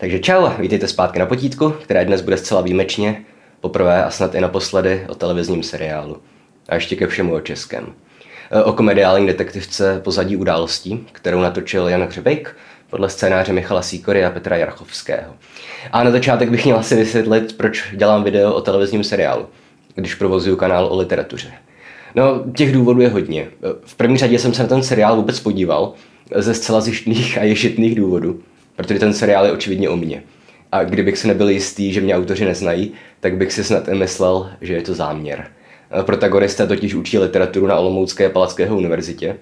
Takže čau, vítejte zpátky na potítku, která dnes bude zcela výjimečně, poprvé a snad i naposledy o televizním seriálu. A ještě ke všemu o českém. E, o komediální detektivce pozadí událostí, kterou natočil Jan Hřebejk podle scénáře Michala Sýkory a Petra Jarchovského. A na začátek bych měl asi vysvětlit, proč dělám video o televizním seriálu, když provozuju kanál o literatuře. No, těch důvodů je hodně. E, v první řadě jsem se na ten seriál vůbec podíval, ze zcela zjištných a ješitných důvodů protože ten seriál je očividně o mně. A kdybych si nebyl jistý, že mě autoři neznají, tak bych si snad myslel, že je to záměr. Protagonista totiž učí literaturu na Olomoucké Palackého univerzitě.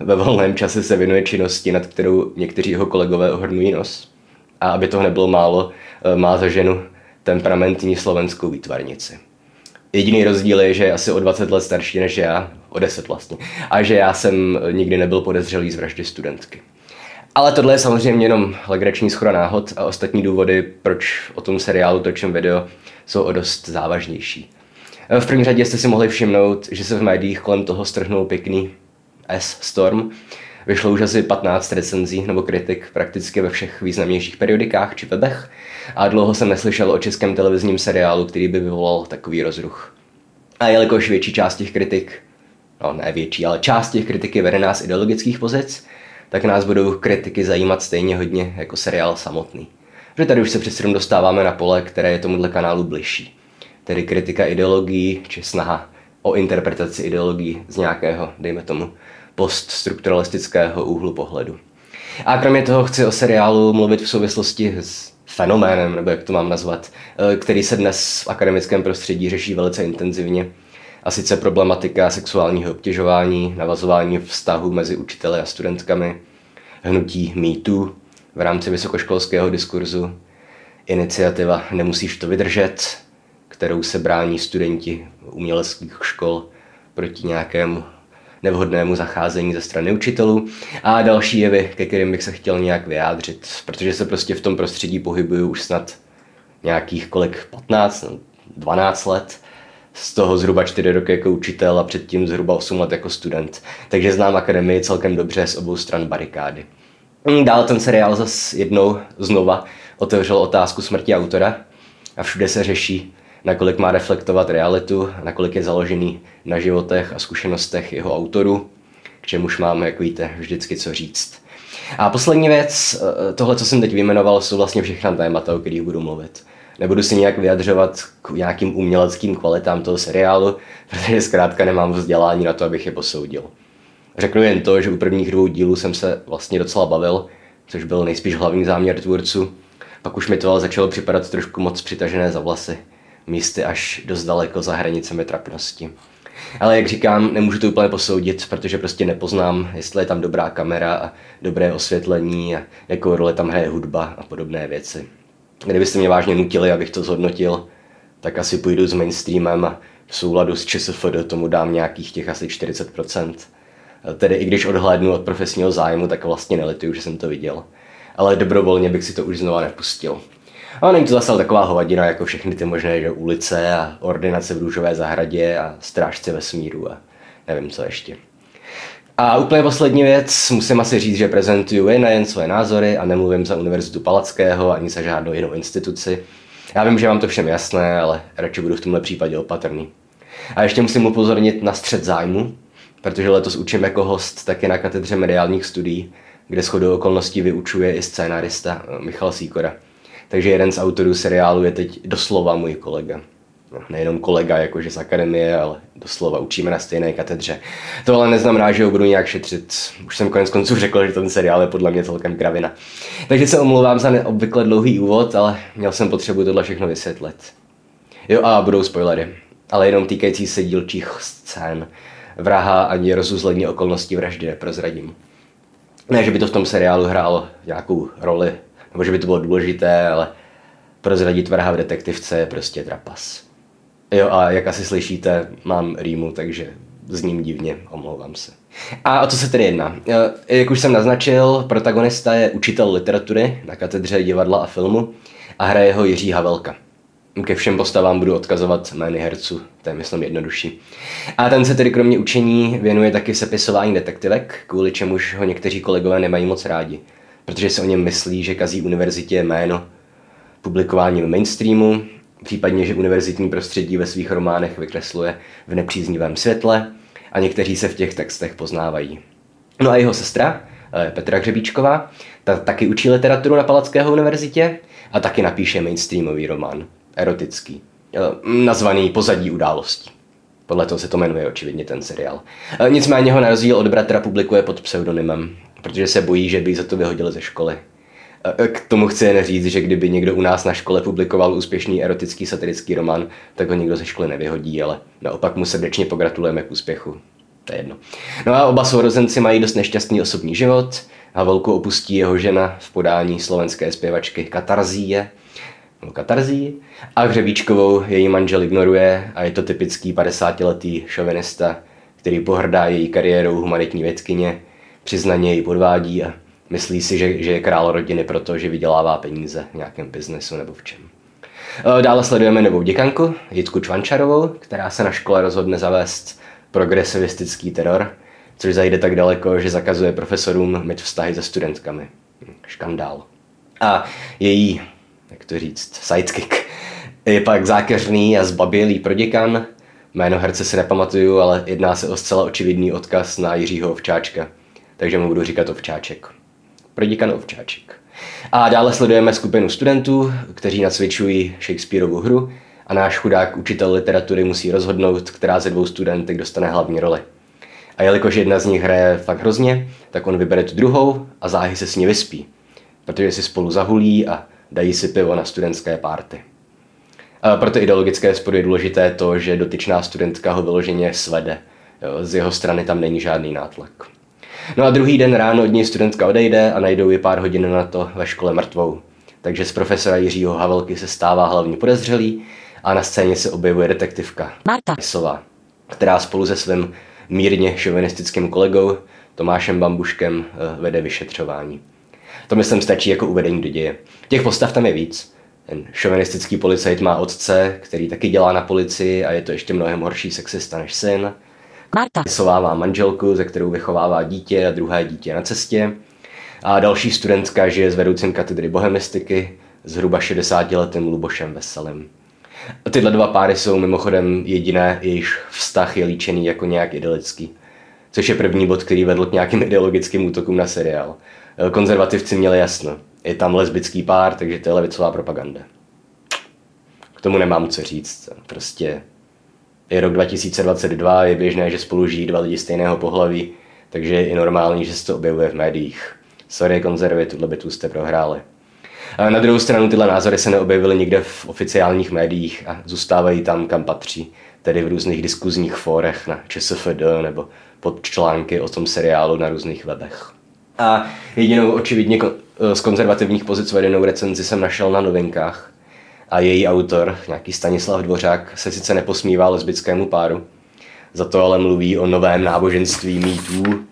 Ve volném čase se věnuje činnosti, nad kterou někteří jeho kolegové ohrnují nos. A aby toho nebylo málo, eh, má za ženu temperamentní slovenskou výtvarnici. Jediný rozdíl je, že je asi o 20 let starší než já, o 10 vlastně, a že já jsem nikdy nebyl podezřelý z vraždy studentky. Ale tohle je samozřejmě jenom legrační schoda náhod a ostatní důvody, proč o tom seriálu točím video, jsou o dost závažnější. V první řadě jste si mohli všimnout, že se v médiích kolem toho strhnul pěkný S-Storm. Vyšlo už asi 15 recenzí nebo kritik prakticky ve všech významnějších periodikách či webech a dlouho jsem neslyšel o českém televizním seriálu, který by vyvolal takový rozruch. A jelikož větší část těch kritik, no ne větší, ale část těch kritik je vedená z ideologických pozic, tak nás budou kritiky zajímat stejně hodně jako seriál samotný. Protože tady už se přece dostáváme na pole, které je tomuhle kanálu bližší. Tedy kritika ideologií či snaha o interpretaci ideologií z nějakého, dejme tomu, poststrukturalistického úhlu pohledu. A kromě toho chci o seriálu mluvit v souvislosti s fenoménem, nebo jak to mám nazvat, eh, který se dnes v akademickém prostředí řeší velice intenzivně a sice problematika sexuálního obtěžování, navazování vztahu mezi učiteli a studentkami, hnutí mýtu v rámci vysokoškolského diskurzu, iniciativa Nemusíš to vydržet, kterou se brání studenti uměleckých škol proti nějakému nevhodnému zacházení ze strany učitelů. A další jevy, ke kterým bych se chtěl nějak vyjádřit, protože se prostě v tom prostředí pohybuju už snad nějakých kolik 15, 12 let z toho zhruba 4 roky jako učitel a předtím zhruba 8 let jako student. Takže znám akademii celkem dobře z obou stran barikády. Dál ten seriál zase jednou znova otevřel otázku smrti autora a všude se řeší, nakolik má reflektovat realitu, nakolik je založený na životech a zkušenostech jeho autorů, k čemuž máme, jak víte, vždycky co říct. A poslední věc, eh, tohle, co jsem teď vyjmenoval, jsou vlastně všechna témata, o kterých budu mluvit nebudu si nějak vyjadřovat k nějakým uměleckým kvalitám toho seriálu, protože zkrátka nemám vzdělání na to, abych je posoudil. Řeknu jen to, že u prvních dvou dílů jsem se vlastně docela bavil, což byl nejspíš hlavní záměr tvůrců. Pak už mi to ale začalo připadat trošku moc přitažené za vlasy, místy až dost daleko za hranicemi trapnosti. Ale jak říkám, nemůžu to úplně posoudit, protože prostě nepoznám, jestli je tam dobrá kamera a dobré osvětlení a jakou roli tam hraje hudba a podobné věci. Kdybyste mě vážně nutili, abych to zhodnotil, tak asi půjdu s mainstreamem v souladu s ČSFD tomu dám nějakých těch asi 40%. Tedy i když odhlédnu od profesního zájmu, tak vlastně nelituju, že jsem to viděl. Ale dobrovolně bych si to už znova nepustil. A není to zase taková hovadina jako všechny ty možné že ulice a ordinace v růžové zahradě a strážce vesmíru a nevím co ještě. A úplně poslední věc, musím asi říct, že prezentuju jen nejen své názory a nemluvím za Univerzitu Palackého ani za žádnou jinou instituci. Já vím, že vám to všem jasné, ale radši budu v tomhle případě opatrný. A ještě musím upozornit na střed zájmu, protože letos učím jako host taky na katedře mediálních studií, kde shodou okolností vyučuje i scénárista Michal Sýkora. Takže jeden z autorů seriálu je teď doslova můj kolega no, nejenom kolega jakože z akademie, ale doslova učíme na stejné katedře. To ale neznamená, že ho budu nějak šetřit. Už jsem konec konců řekl, že ten seriál je podle mě celkem kravina. Takže se omlouvám za neobvykle dlouhý úvod, ale měl jsem potřebu tohle všechno vysvětlit. Jo a budou spoilery, ale jenom týkající se dílčích scén. Vraha ani rozuzlení okolností vraždy neprozradím. Ne, že by to v tom seriálu hrálo nějakou roli, nebo že by to bylo důležité, ale prozradit vraha v detektivce je prostě trapas. Jo a jak asi slyšíte, mám rýmu, takže zním divně, omlouvám se. A o co se tedy jedná? Jak už jsem naznačil, protagonista je učitel literatury na katedře divadla a filmu a hraje ho Jiří Havelka. Ke všem postavám budu odkazovat jmény herců, to je myslím jednodušší. A ten se tedy kromě učení věnuje taky sepisování detektivek, kvůli čemuž ho někteří kolegové nemají moc rádi, protože se o něm myslí, že kazí univerzitě jméno publikování v mainstreamu, případně, že univerzitní prostředí ve svých románech vykresluje v nepříznivém světle a někteří se v těch textech poznávají. No a jeho sestra, eh, Petra Hřebíčková, ta taky učí literaturu na Palackého univerzitě a taky napíše mainstreamový román, erotický, eh, nazvaný Pozadí událostí. Podle toho se to jmenuje očividně ten seriál. Eh, nicméně ho na rozdíl od bratra publikuje pod pseudonymem, protože se bojí, že by za to vyhodili ze školy. K tomu chci jen říct, že kdyby někdo u nás na škole publikoval úspěšný erotický satirický román, tak ho nikdo ze školy nevyhodí, ale naopak mu srdečně pogratulujeme k úspěchu. To je jedno. No a oba sourozenci mají dost nešťastný osobní život. Havelku opustí jeho žena v podání slovenské zpěvačky Katarzíje, no Katarzí, a Hřebíčkovou její manžel ignoruje a je to typický 50-letý šovinista, který pohrdá její kariérou humanitní vědkyně, přiznaně ji podvádí a Myslí si, že, že je král rodiny proto, že vydělává peníze v nějakém biznesu nebo v čem. E, dále sledujeme novou děkanku, Jitku Čvančarovou, která se na škole rozhodne zavést progresivistický teror, což zajde tak daleko, že zakazuje profesorům mít vztahy se studentkami. Škandál. A její, jak to říct, sidekick je pak zákeřný a zbabělý proděkan. Jméno herce si nepamatuju, ale jedná se o zcela očividný odkaz na Jiřího Ovčáčka, takže mu budu říkat Ovčáček pro děkan Ovčáček. A dále sledujeme skupinu studentů, kteří nacvičují Shakespeareovu hru a náš chudák učitel literatury musí rozhodnout, která ze dvou studentek dostane hlavní roli. A jelikož jedna z nich hraje fakt hrozně, tak on vybere tu druhou a záhy se s ní vyspí, protože si spolu zahulí a dají si pivo na studentské párty. Proto ideologické spory je důležité to, že dotyčná studentka ho vyloženě svede. Z jeho strany tam není žádný nátlak. No a druhý den ráno od něj studentka odejde a najdou ji pár hodin na to ve škole mrtvou. Takže z profesora Jiřího Havelky se stává hlavní podezřelý a na scéně se objevuje detektivka Marta Isová, která spolu se svým mírně šovinistickým kolegou Tomášem Bambuškem eh, vede vyšetřování. To myslím stačí jako uvedení do děje. Těch postav tam je víc. Ten šovinistický policajt má otce, který taky dělá na policii a je to ještě mnohem horší sexista než syn. Marta. Sovává manželku, ze kterou vychovává dítě a druhé dítě na cestě. A další studentka žije s vedoucím katedry bohemistiky, zhruba 60-letým Lubošem Veselým. A tyhle dva páry jsou mimochodem jediné, jejichž vztah je líčený jako nějak idylický. Což je první bod, který vedl k nějakým ideologickým útokům na seriál. Konzervativci měli jasno. Je tam lesbický pár, takže to je levicová propaganda. K tomu nemám co říct. Prostě je rok 2022, je běžné, že spolu žijí dva lidi stejného pohlaví, takže je i normální, že se to objevuje v médiích. Sorry, konzervy, tuhle bitvu jste prohráli. A na druhou stranu tyhle názory se neobjevily nikde v oficiálních médiích a zůstávají tam, kam patří, tedy v různých diskuzních fórech na ČSFD nebo pod články o tom seriálu na různých webech. A jedinou očividně z konzervativních pozic vedenou recenzi jsem našel na novinkách, a její autor, nějaký Stanislav Dvořák, se sice neposmívá lesbickému páru, za to ale mluví o novém náboženství mýtů.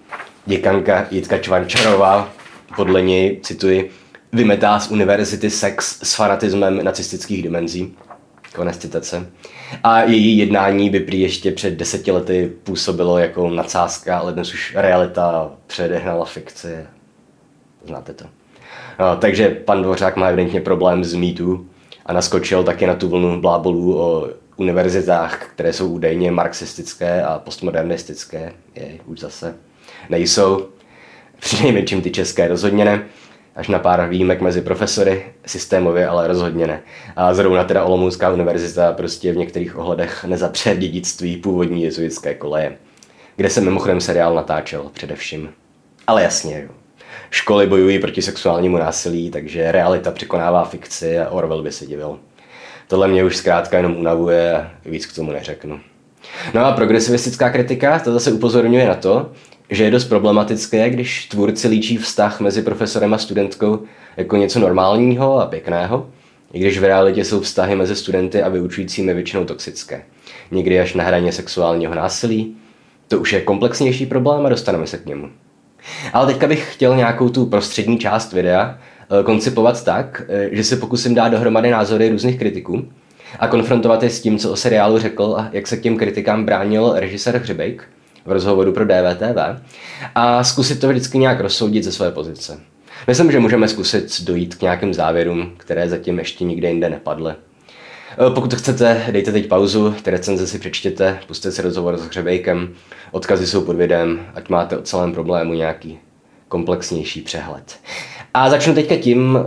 Děkanka Jitka Čvančarová podle něj, cituji, vymetá z univerzity sex s fanatismem nacistických dimenzí. Konec citace. A její jednání by prý ještě před deseti lety působilo jako nadsázka, ale dnes už realita předehnala fikci. Znáte to. No, takže pan Dvořák má evidentně problém s mýtů a naskočil taky na tu vlnu blábolů o univerzitách, které jsou údajně marxistické a postmodernistické. Je, už zase nejsou. Přinejmenším ty české rozhodně ne. Až na pár výjimek mezi profesory, systémově ale rozhodně ne. A zrovna teda Olomoucká univerzita prostě v některých ohledech nezapře dědictví původní jezuitské koleje, kde se mimochodem seriál natáčel především. Ale jasně, jo. Školy bojují proti sexuálnímu násilí, takže realita překonává fikci a Orwell by se divil. Tohle mě už zkrátka jenom unavuje a víc k tomu neřeknu. No a progresivistická kritika to zase upozorňuje na to, že je dost problematické, když tvůrci líčí vztah mezi profesorem a studentkou jako něco normálního a pěkného, i když v realitě jsou vztahy mezi studenty a vyučujícími většinou toxické. Někdy až na hraně sexuálního násilí. To už je komplexnější problém a dostaneme se k němu. Ale teďka bych chtěl nějakou tu prostřední část videa eh, koncipovat tak, eh, že se pokusím dát dohromady názory různých kritiků a konfrontovat je s tím, co o seriálu řekl a jak se k těm kritikám bránil režisér Hřebejk v rozhovoru pro DVTV a zkusit to vždycky nějak rozsoudit ze své pozice. Myslím, že můžeme zkusit dojít k nějakým závěrům, které zatím ještě nikde jinde nepadly. Pokud chcete, dejte teď pauzu, ty recenze si přečtěte, puste si rozhovor s Hřebejkem, odkazy jsou pod videem, ať máte o celém problému nějaký komplexnější přehled. A začnu teďka tím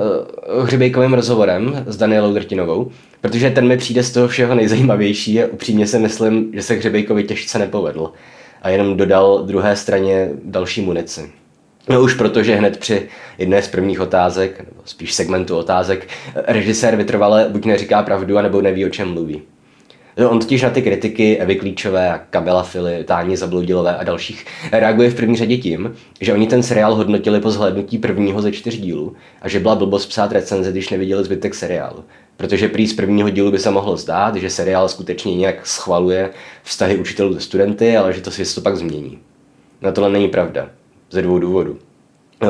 uh, hřebejkovým rozhovorem s Danielou Drtinovou, protože ten mi přijde z toho všeho nejzajímavější a upřímně si myslím, že se hřebejkovi těžce nepovedl a jenom dodal druhé straně další munici. No už protože hned při jedné z prvních otázek, nebo spíš segmentu otázek, režisér vytrvale buď neříká pravdu, anebo neví, o čem mluví. On totiž na ty kritiky Evy Klíčové, Kabela Fili, Táni Zabloudilové a dalších reaguje v první řadě tím, že oni ten seriál hodnotili po zhlédnutí prvního ze čtyř dílů a že byla blbost psát recenze, když neviděli zbytek seriálu. Protože prý z prvního dílu by se mohlo zdát, že seriál skutečně nějak schvaluje vztahy učitelů se studenty, ale že to si to pak změní. No tohle není pravda. Ze dvou důvodů.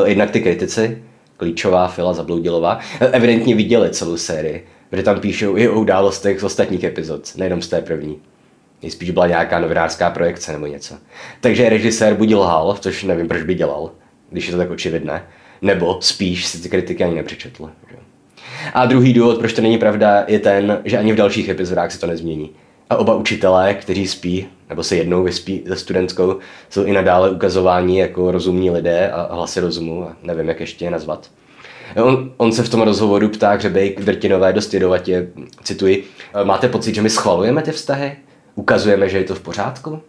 Jednak ty kritici, Klíčová, Fila, Zabloudilová, evidentně viděli celou sérii protože tam píšou i o událostech z ostatních epizod, nejenom z té první. Nejspíš byla nějaká novinářská projekce nebo něco. Takže režisér buď lhal, což nevím, proč by dělal, když je to tak očividné, nebo spíš si ty kritiky ani nepřečetl. A druhý důvod, proč to není pravda, je ten, že ani v dalších epizodách se to nezmění. A oba učitelé, kteří spí, nebo se jednou vyspí ze studentskou, jsou i nadále ukazováni jako rozumní lidé a hlasy rozumu, a nevím, jak ještě je nazvat. On, on se v tom rozhovoru ptá Hřebejk Drtinové dost jedovatě, cituji, máte pocit, že my schvalujeme ty vztahy? Ukazujeme, že je to v pořádku?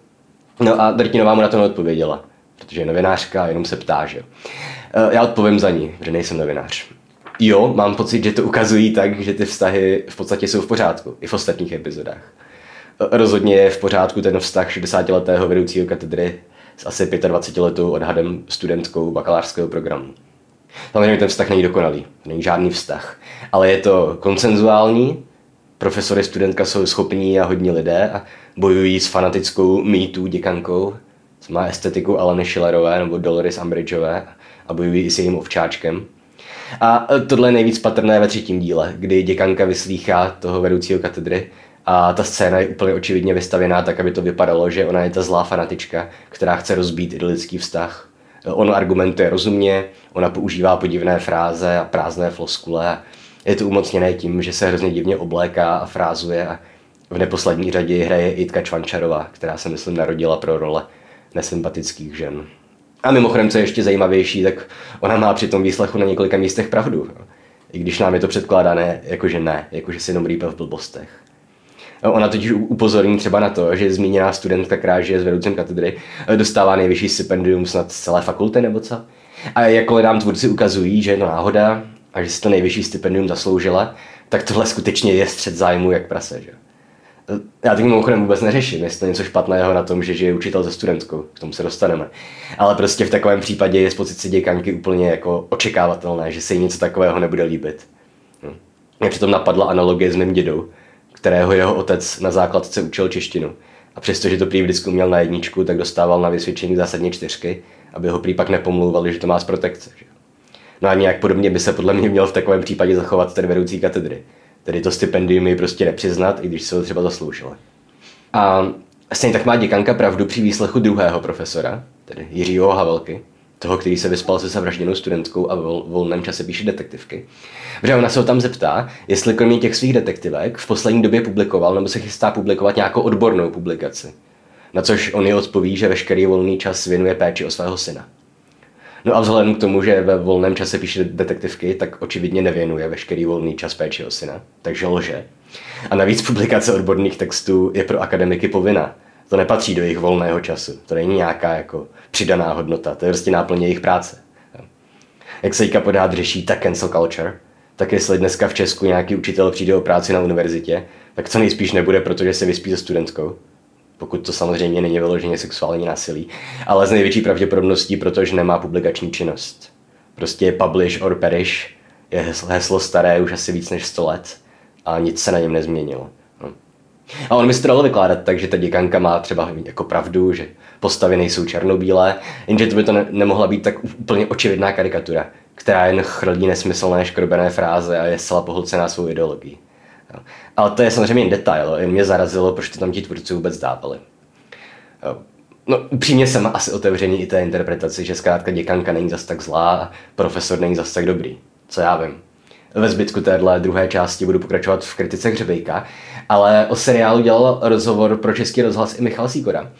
No a Drtinová mu na to neodpověděla, protože je novinářka jenom se ptá, že Já odpovím za ní, že nejsem novinář. Jo, mám pocit, že to ukazují tak, že ty vztahy v podstatě jsou v pořádku, i v ostatních epizodách. Rozhodně je v pořádku ten vztah 60-letého vedoucího katedry s asi 25-letou odhadem studentkou bakalářského programu. Samozřejmě ten vztah není dokonalý, není žádný vztah, ale je to konsenzuální, profesory, studentka jsou schopní a hodní lidé a bojují s fanatickou mýtů děkankou, co má estetiku Aleny Schillerové nebo Dolores Umbridgeové a bojují i s jejím ovčáčkem. A tohle je nejvíc patrné ve třetím díle, kdy děkanka vyslýchá toho vedoucího katedry a ta scéna je úplně očividně vystavěná tak, aby to vypadalo, že ona je ta zlá fanatička, která chce rozbít idylický vztah On argumentuje rozumně, ona používá podivné fráze a prázdné floskule. Je to umocněné tím, že se hrozně divně obléká a frázuje a v neposlední řadě hraje Jitka Čvančarová, která se myslím narodila pro role nesympatických žen. A mimochodem, co je ještě zajímavější, tak ona má při tom výslechu na několika místech pravdu. I když nám je to předkládané, jakože ne, jakože si jenom rýpe v blbostech. Ona totiž upozorní třeba na to, že zmíněná studentka, která žije s vedoucím katedry, dostává nejvyšší stipendium snad z celé fakulty nebo co. A jako nám tvůrci ukazují, že je to náhoda a že si to nejvyšší stipendium zasloužila, tak tohle skutečně je střed zájmu jak prase. Že? Já tím mimochodem vůbec neřeším, jestli to něco špatného na tom, že žije učitel ze studentkou, k tomu se dostaneme. Ale prostě v takovém případě je z pozice děkanky úplně jako očekávatelné, že se jí něco takového nebude líbit. Hm. Mě přitom napadla analogie s mým dědou, kterého jeho otec na základce učil češtinu. A přestože to prý vždycky měl na jedničku, tak dostával na vysvědčení zásadně čtyřky, aby ho prý pak nepomlouvali, že to má z protekce. Že? No a nějak podobně by se podle mě měl v takovém případě zachovat ten vedoucí katedry. Tedy to stipendium ji prostě nepřiznat, i když se ho třeba zasloužila. A stejně tak má děkanka pravdu při výslechu druhého profesora, tedy Jiřího Havelky, toho, který se vyspal se zavražděnou studentkou a vol, volném čase píše detektivky. Protože ona se ho tam zeptá, jestli kromě těch svých detektivek v poslední době publikoval nebo se chystá publikovat nějakou odbornou publikaci. Na což on je odpoví, že veškerý volný čas věnuje péči o svého syna. No a vzhledem k tomu, že ve volném čase píše detektivky, tak očividně nevěnuje veškerý volný čas péči o syna, takže lže. A navíc publikace odborných textů je pro akademiky povinná. To nepatří do jejich volného času. To není nějaká jako přidaná hodnota. To je prostě náplně jejich práce. Jak se Jika podád řeší ta cancel culture, tak jestli dneska v Česku nějaký učitel přijde o práci na univerzitě, tak co nejspíš nebude, protože se vyspí se studentskou. Pokud to samozřejmě není vyloženě sexuální násilí, ale z největší pravděpodobností, protože nemá publikační činnost. Prostě publish or perish je heslo staré už asi víc než 100 let a nic se na něm nezměnilo. A on mi to dalo vykládat tak, že ta děkanka má třeba jako pravdu, že postavy nejsou černobílé, jenže to by to ne- nemohla být tak úplně očividná karikatura, která jen chrlí nesmyslné škrobené fráze a je zcela pohlcená svou ideologií. Jo. Ale to je samozřejmě jen detail, jen mě zarazilo, proč to tam ti tvůrci vůbec dávali. Jo. No, upřímně jsem asi otevřený i té interpretaci, že zkrátka děkanka není zas tak zlá a profesor není zas tak dobrý. Co já vím. Ve zbytku téhle druhé části budu pokračovat v kritice Hřebejka, ale o seriálu dělal rozhovor pro Český rozhlas i Michal Sýkora.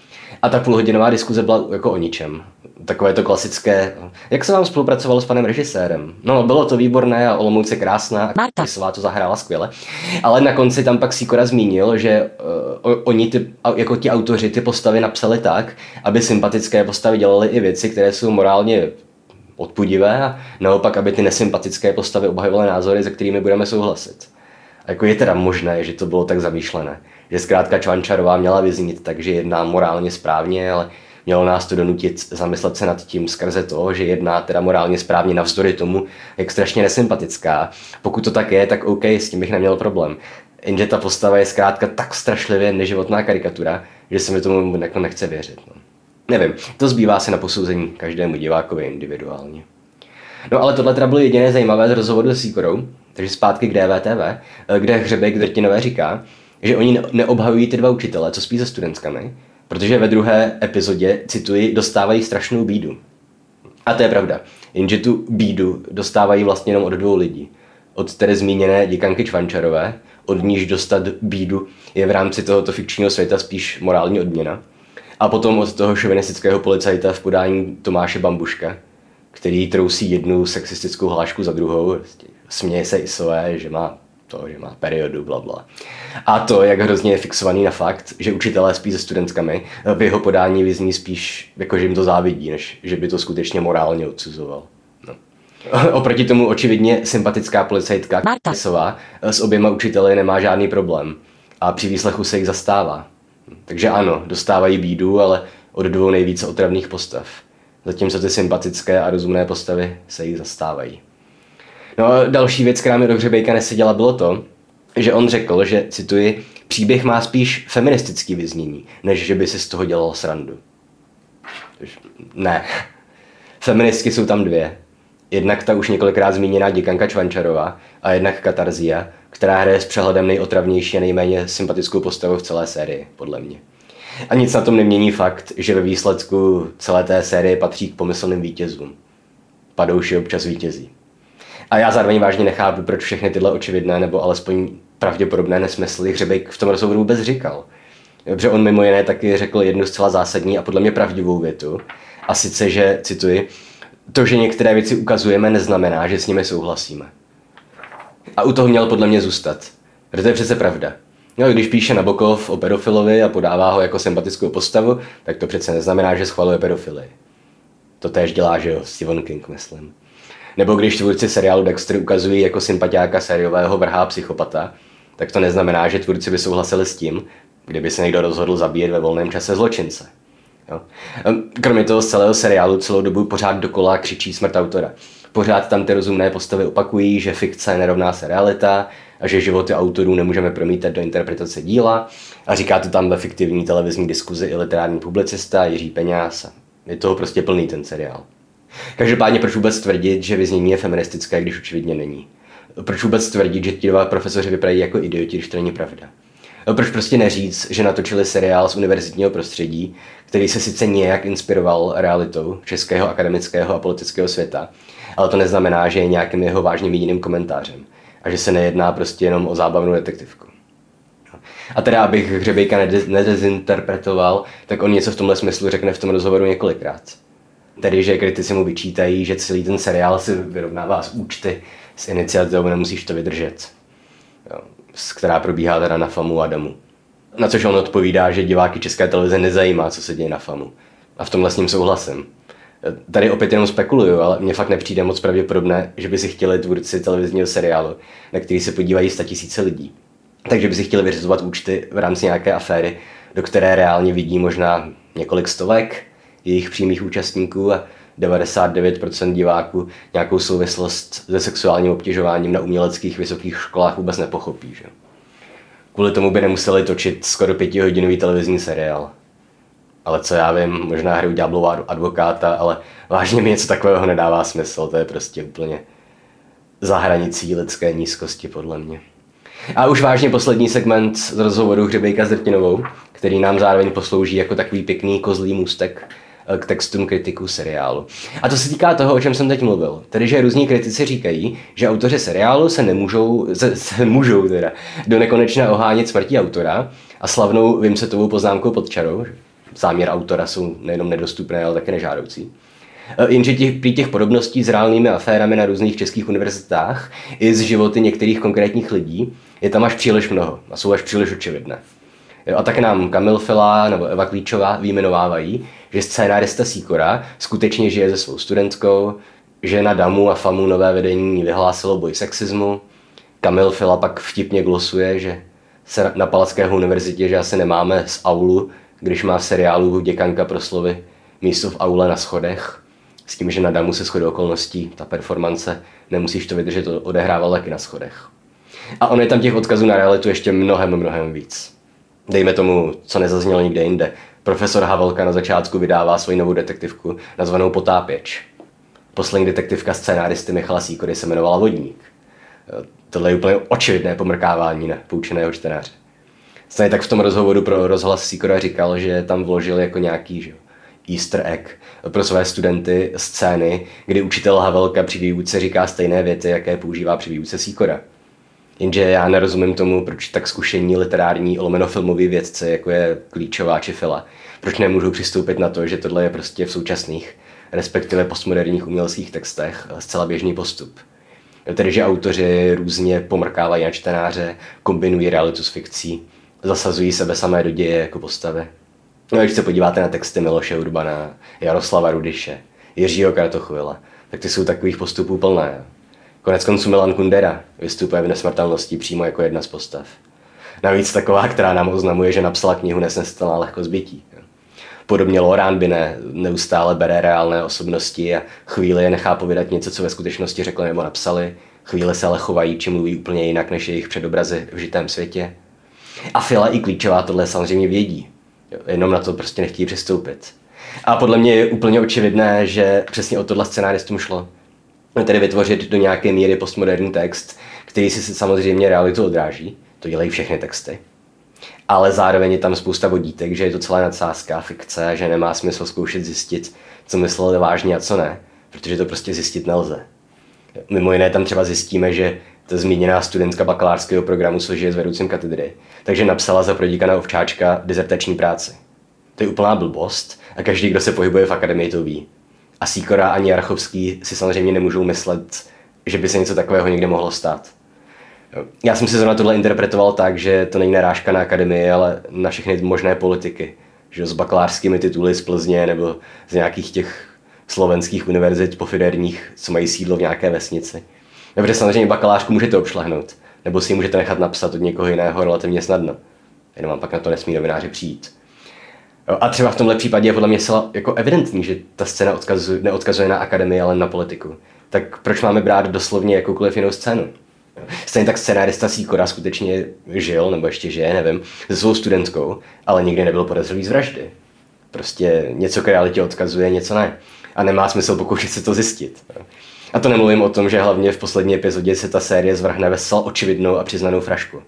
A ta půlhodinová diskuze byla jako o ničem. Takové to klasické. Jak se vám spolupracovalo s panem režisérem? No, bylo to výborné a Olomouc je krásná. Marta. Kisová to zahrála skvěle. Ale na konci tam pak Sikora zmínil, že uh, oni ty, jako ti autoři ty postavy napsali tak, aby sympatické postavy dělaly i věci, které jsou morálně odpudivé a naopak, aby ty nesympatické postavy obhajovaly názory, se kterými budeme souhlasit. A jako je teda možné, že to bylo tak zamýšlené. Že zkrátka Čvančarová měla vyznít tak, že jedná morálně správně, ale mělo nás to donutit zamyslet se nad tím skrze to, že jedná teda morálně správně navzdory tomu, jak strašně nesympatická. Pokud to tak je, tak OK, s tím bych neměl problém. Jenže ta postava je zkrátka tak strašlivě neživotná karikatura, že se mi tomu jako nechce věřit. No. Nevím, to zbývá se na posouzení každému divákovi individuálně. No ale tohle teda bylo jediné zajímavé z rozhovoru s Sýkorou, takže zpátky k DVTV, kde Hřebek Drtinové říká, že oni neobhajují ty dva učitele, co spí se studentkami, protože ve druhé epizodě, cituji, dostávají strašnou bídu. A to je pravda, jenže tu bídu dostávají vlastně jenom od dvou lidí. Od tedy zmíněné děkanky Čvančarové, od níž dostat bídu je v rámci tohoto fikčního světa spíš morální odměna. A potom od toho šovinistického policajta v podání Tomáše Bambuška, který trousí jednu sexistickou hlášku za druhou, prostě směje se i své, že má to, že má periodu, bla, bla. A to, jak hrozně je fixovaný na fakt, že učitelé spí se studentkami, v jeho podání vyzní spíš, jako že jim to závidí, než že by to skutečně morálně odsuzoval. No. Oproti tomu očividně sympatická policajtka Marta. s oběma učiteli nemá žádný problém a při výslechu se jich zastává. Takže ano, dostávají bídu, ale od dvou nejvíce otravných postav. Zatímco ty sympatické a rozumné postavy se jich zastávají. No a další věc, která mi do Hřebejka neseděla, bylo to, že on řekl, že, cituji, příběh má spíš feministický vyznění, než že by si z toho dělal srandu. Ne. Feministky jsou tam dvě. Jednak ta už několikrát zmíněná děkanka Čvančarová a jednak Katarzia, která hraje s přehledem nejotravnější a nejméně sympatickou postavu v celé sérii, podle mě. A nic na tom nemění fakt, že ve výsledku celé té série patří k pomyslným vítězům. Padouši občas vítězí. A já zároveň vážně nechápu, proč všechny tyhle očividné nebo alespoň pravděpodobné nesmysly Hřebejk v tom rozhovoru vůbec říkal. Protože on mimo jiné taky řekl jednu zcela zásadní a podle mě pravdivou větu. A sice, že, cituji, to, že některé věci ukazujeme, neznamená, že s nimi souhlasíme. A u toho měl podle mě zůstat. Protože to je přece pravda. No, když píše Nabokov o pedofilovi a podává ho jako sympatickou postavu, tak to přece neznamená, že schvaluje pedofily. To též dělá, že jo, Stephen King, myslím. Nebo když tvůrci seriálu Dexter ukazují jako sympatiáka sériového vrhá psychopata, tak to neznamená, že tvůrci by souhlasili s tím, kdyby se někdo rozhodl zabíjet ve volném čase zločince. Jo. Kromě toho z celého seriálu celou dobu pořád dokola křičí smrt autora. Pořád tam ty rozumné postavy opakují, že fikce nerovná se realita a že životy autorů nemůžeme promítat do interpretace díla. A říká to tam ve fiktivní televizní diskuzi i literární publicista Jiří Peňáz. Je toho prostě plný ten seriál. Každopádně proč vůbec tvrdit, že vyznění je feministické, když očividně není? Proč vůbec tvrdit, že ti dva profesoři vypadají jako idioti, když to není pravda? Proč prostě neříct, že natočili seriál z univerzitního prostředí, který se sice nějak inspiroval realitou českého akademického a politického světa, ale to neznamená, že je nějakým jeho vážně míněným komentářem a že se nejedná prostě jenom o zábavnou detektivku. A teda, abych Hřebejka nedezinterpretoval, tak on něco v tomhle smyslu řekne v tom rozhovoru několikrát. Tedy, že kritici mu vyčítají, že celý ten seriál si vyrovnává z účty s iniciativou Nemusíš to vydržet, jo, která probíhá teda na FAMu a DAMu. Na což on odpovídá, že diváky České televize nezajímá, co se děje na FAMu. A v tomhle s ním souhlasím. Tady opět jenom spekuluju, ale mně fakt nepřijde moc pravděpodobné, že by si chtěli tvůrci televizního seriálu, na který se podívají tisíce lidí. Takže by si chtěli vyřizovat účty v rámci nějaké aféry, do které reálně vidí možná několik stovek, jejich přímých účastníků a 99% diváků nějakou souvislost se sexuálním obtěžováním na uměleckých vysokých školách vůbec nepochopí. Že? Kvůli tomu by nemuseli točit skoro pětihodinový televizní seriál. Ale co já vím, možná hru Ďáblova advokáta, ale vážně mi něco takového nedává smysl. To je prostě úplně za hranicí lidské nízkosti, podle mě. A už vážně poslední segment z rozhovoru Hřebejka s Drtinovou, který nám zároveň poslouží jako takový pěkný kozlý můstek eh, k textům kritiků seriálu. A to se týká toho, o čem jsem teď mluvil. Tedy, že různí kritici říkají, že autoři seriálu se nemůžou, se, se můžou teda do nekonečna ohánět smrtí autora a slavnou Vimsetovou poznámkou pod čarou, záměr autora jsou nejenom nedostupné, ale také nežádoucí. Eh, jenže těch, při těch podobností s reálnými aférami na různých českých univerzitách i z životy některých konkrétních lidí je tam až příliš mnoho a jsou až příliš očividné. A tak nám Kamil Fila nebo Eva Klíčová výjmenovávají, že scénárista Sikora skutečně žije se svou studentkou, že na Damu a Famu nové vedení vyhlásilo boj sexismu. Kamil Fila pak vtipně glosuje, že se na Palacké univerzitě, že asi nemáme z aulu, když má v seriálu děkanka pro slovy místo v aule na schodech. S tím, že na Damu se shodou okolností, ta performance, nemusíš to vydržet, to odehrával taky na schodech. A on je tam těch odkazů na realitu ještě mnohem, mnohem víc. Dejme tomu, co nezaznělo nikde jinde. Profesor Havelka na začátku vydává svoji novou detektivku, nazvanou Potápěč. Poslední detektivka scénáristy Michala Sýkory se jmenovala Vodník. Tohle je úplně očividné pomrkávání na poučeného čtenáře. Stejně tak v tom rozhovoru pro rozhlas Sýkora říkal, že tam vložil jako nějaký že, easter egg pro své studenty scény, kdy učitel Havelka při výuce říká stejné věty, jaké používá při výuce Sýkora. Jenže já nerozumím tomu, proč tak zkušení literární lomeno filmový vědce, jako je Klíčová či Fila, proč nemůžou přistoupit na to, že tohle je prostě v současných, respektive postmoderních uměleckých textech zcela běžný postup. Tedy, že autoři různě pomrkávají na čtenáře, kombinují realitu s fikcí, zasazují sebe samé do děje jako postavy. No, když se podíváte na texty Miloše Urbana, Jaroslava Rudiše, Jiřího Kartochvila, tak ty jsou takových postupů plné. Konec konců Milan Kundera vystupuje v nesmrtelnosti přímo jako jedna z postav. Navíc taková, která nám oznamuje, že napsala knihu Nesnestelná lehko zbytí. Podobně Lorán Bine neustále bere reálné osobnosti a chvíli je nechá povědat něco, co ve skutečnosti řekli nebo napsali, chvíli se ale chovají či mluví úplně jinak než jejich předobrazy v žitém světě. A Fila i Klíčová tohle samozřejmě vědí, jenom na to prostě nechtějí přistoupit. A podle mě je úplně očividné, že přesně o tohle scénáristům šlo tedy vytvořit do nějaké míry postmoderní text, který si samozřejmě realitu odráží. To dělají všechny texty. Ale zároveň je tam spousta vodítek, že je to celá nadsázka, fikce, že nemá smysl zkoušet zjistit, co mysleli vážně a co ne, protože to prostě zjistit nelze. Mimo jiné tam třeba zjistíme, že ta zmíněná studentka bakalářského programu složije s vedoucím katedry, takže napsala za prodíkana ovčáčka dizertační práci. To je úplná blbost a každý, kdo se pohybuje v akademii, to ví. A Sýkora ani Jarchovský si samozřejmě nemůžou myslet, že by se něco takového někde mohlo stát. Já jsem si zrovna tohle interpretoval tak, že to není narážka na akademii, ale na všechny možné politiky. Že s bakalářskými tituly z Plzně nebo z nějakých těch slovenských univerzit pofiderních, co mají sídlo v nějaké vesnici. Protože samozřejmě bakalářku můžete obšlehnout, nebo si ji můžete nechat napsat od někoho jiného relativně snadno. Jenom vám pak na to nesmí novináři přijít. A třeba v tomhle případě je podle mě zcela jako evidentní, že ta scéna odkazuje, neodkazuje na akademii, ale na politiku. Tak proč máme brát doslovně jakoukoliv jinou scénu? Stejně tak scénárista Sýkora skutečně žil, nebo ještě žije, nevím, se svou studentkou, ale nikdy nebyl podezřelý z vraždy. Prostě něco k realitě odkazuje, něco ne. A nemá smysl pokoušet se to zjistit. A to nemluvím o tom, že hlavně v poslední epizodě se ta série zvrhne ve očividnou a přiznanou frašku.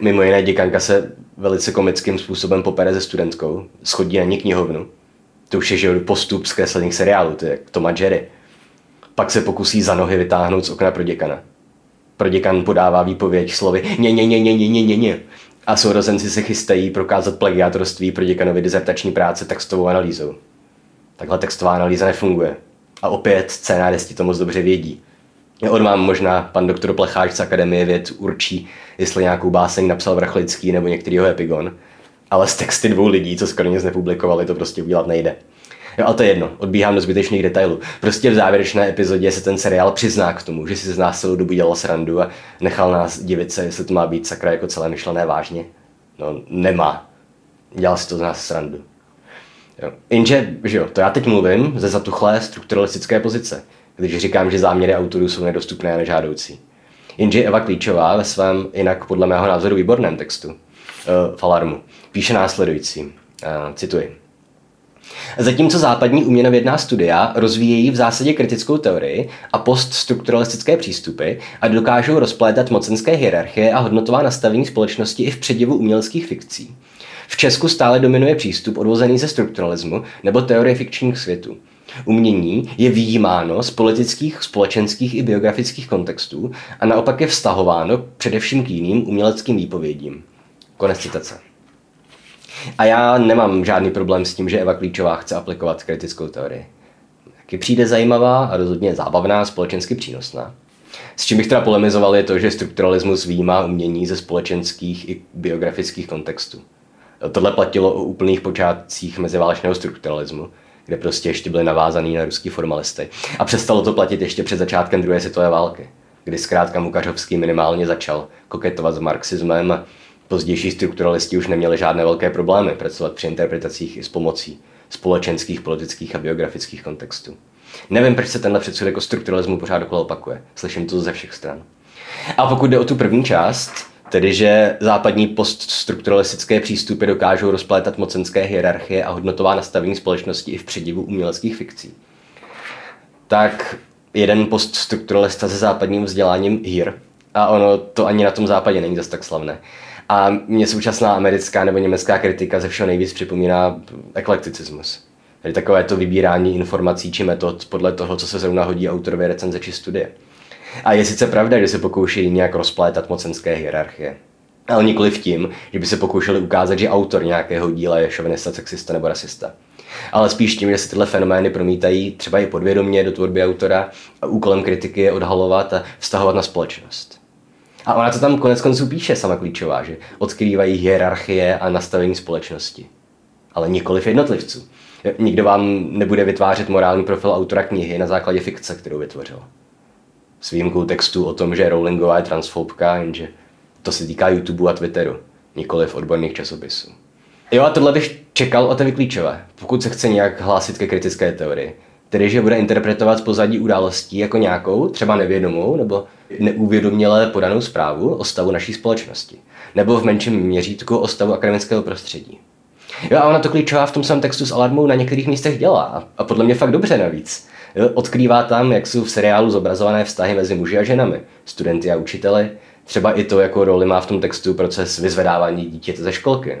Mimo jiné děkanka se velice komickým způsobem popere se studentkou, schodí na ní knihovnu. To už je že postup zkreslených seriálů, to je jak Tom a Jerry. Pak se pokusí za nohy vytáhnout z okna pro děkana. Pro děkan podává výpověď slovy ně, ně, ně, ně, ně, ně, ně, ně. A sourozenci se chystají prokázat plagiátorství pro děkanovi dizertační práce textovou analýzou. Takhle textová analýza nefunguje. A opět scénáristi to moc dobře vědí. On vám možná pan doktor Plecháč z Akademie věd určí, jestli nějakou báseň napsal Vrchlický nebo některýho epigon, ale z texty dvou lidí, co skoro nic nepublikovali, to prostě udělat nejde. Jo, ale to je jedno, odbíhám do zbytečných detailů. Prostě v závěrečné epizodě se ten seriál přizná k tomu, že si z nás celou dobu dělal srandu a nechal nás divit se, jestli to má být sakra jako celé myšlené vážně. No, nemá. Dělal si to z nás srandu. Jenže, že jo, to já teď mluvím ze zatuchlé strukturalistické pozice když říkám, že záměry autorů jsou nedostupné a nežádoucí. Jenže Eva Klíčová ve svém jinak podle mého názoru výborném textu uh, Falarmu píše následující, uh, cituji. Zatímco západní uměnovědná studia rozvíjejí v zásadě kritickou teorii a poststrukturalistické přístupy a dokážou rozplétat mocenské hierarchie a hodnotová nastavení společnosti i v předivu uměleckých fikcí. V Česku stále dominuje přístup odvozený ze strukturalismu nebo teorie fikčních světů. Umění je výjímáno z politických, společenských i biografických kontextů a naopak je vztahováno především k jiným uměleckým výpovědím. Konec citace. A já nemám žádný problém s tím, že Eva Klíčová chce aplikovat kritickou teorii. Taky přijde zajímavá a rozhodně zábavná, společensky přínosná. S čím bych teda polemizoval je to, že strukturalismus výjímá umění ze společenských i biografických kontextů. Tohle platilo o úplných počátcích meziválečného strukturalismu, kde prostě ještě byly navázaný na ruský formalisty. A přestalo to platit ještě před začátkem druhé světové války, kdy zkrátka Mukařovský minimálně začal koketovat s marxismem pozdější strukturalisti už neměli žádné velké problémy pracovat při interpretacích i s pomocí společenských, politických a biografických kontextů. Nevím, proč se tenhle předsudek jako strukturalismu pořád dokola opakuje. Slyším to ze všech stran. A pokud jde o tu první část, tedy že západní poststrukturalistické přístupy dokážou rozplétat mocenské hierarchie a hodnotová nastavení společnosti i v předivu uměleckých fikcí, tak jeden poststrukturalista se západním vzděláním Hir, a ono to ani na tom západě není zase tak slavné, a mě současná americká nebo německá kritika ze všeho nejvíc připomíná eklekticismus. Tedy takové to vybírání informací či metod podle toho, co se zrovna hodí autorově recenze či studie. A je sice pravda, že se pokouší nějak rozplétat mocenské hierarchie. Ale nikoli v tím, že by se pokoušeli ukázat, že autor nějakého díla je šovinista, sexista nebo rasista. Ale spíš tím, že se tyhle fenomény promítají třeba i podvědomě do tvorby autora a úkolem kritiky je odhalovat a vztahovat na společnost. A ona to tam konec konců píše sama klíčová, že odkrývají hierarchie a nastavení společnosti. Ale nikoli v jednotlivců. Nikdo vám nebude vytvářet morální profil autora knihy na základě fikce, kterou vytvořil. S výjimkou textu o tom, že Rowlingová je transfobka, jenže to se týká YouTube a Twitteru, nikoli v odborných časopisů. Jo a tohle bych čekal od té Klíčové, pokud se chce nějak hlásit ke kritické teorii. Tedy, že bude interpretovat pozadí událostí jako nějakou, třeba nevědomou nebo neuvědoměle podanou zprávu o stavu naší společnosti. Nebo v menším měřítku o stavu akademického prostředí. Jo, a ona to klíčová v tom samém textu s alarmou na některých místech dělá. A podle mě fakt dobře navíc. Odkrývá tam, jak jsou v seriálu zobrazované vztahy mezi muži a ženami, studenty a učiteli, třeba i to, jako roli má v tom textu proces vyzvedávání dítěte ze školky,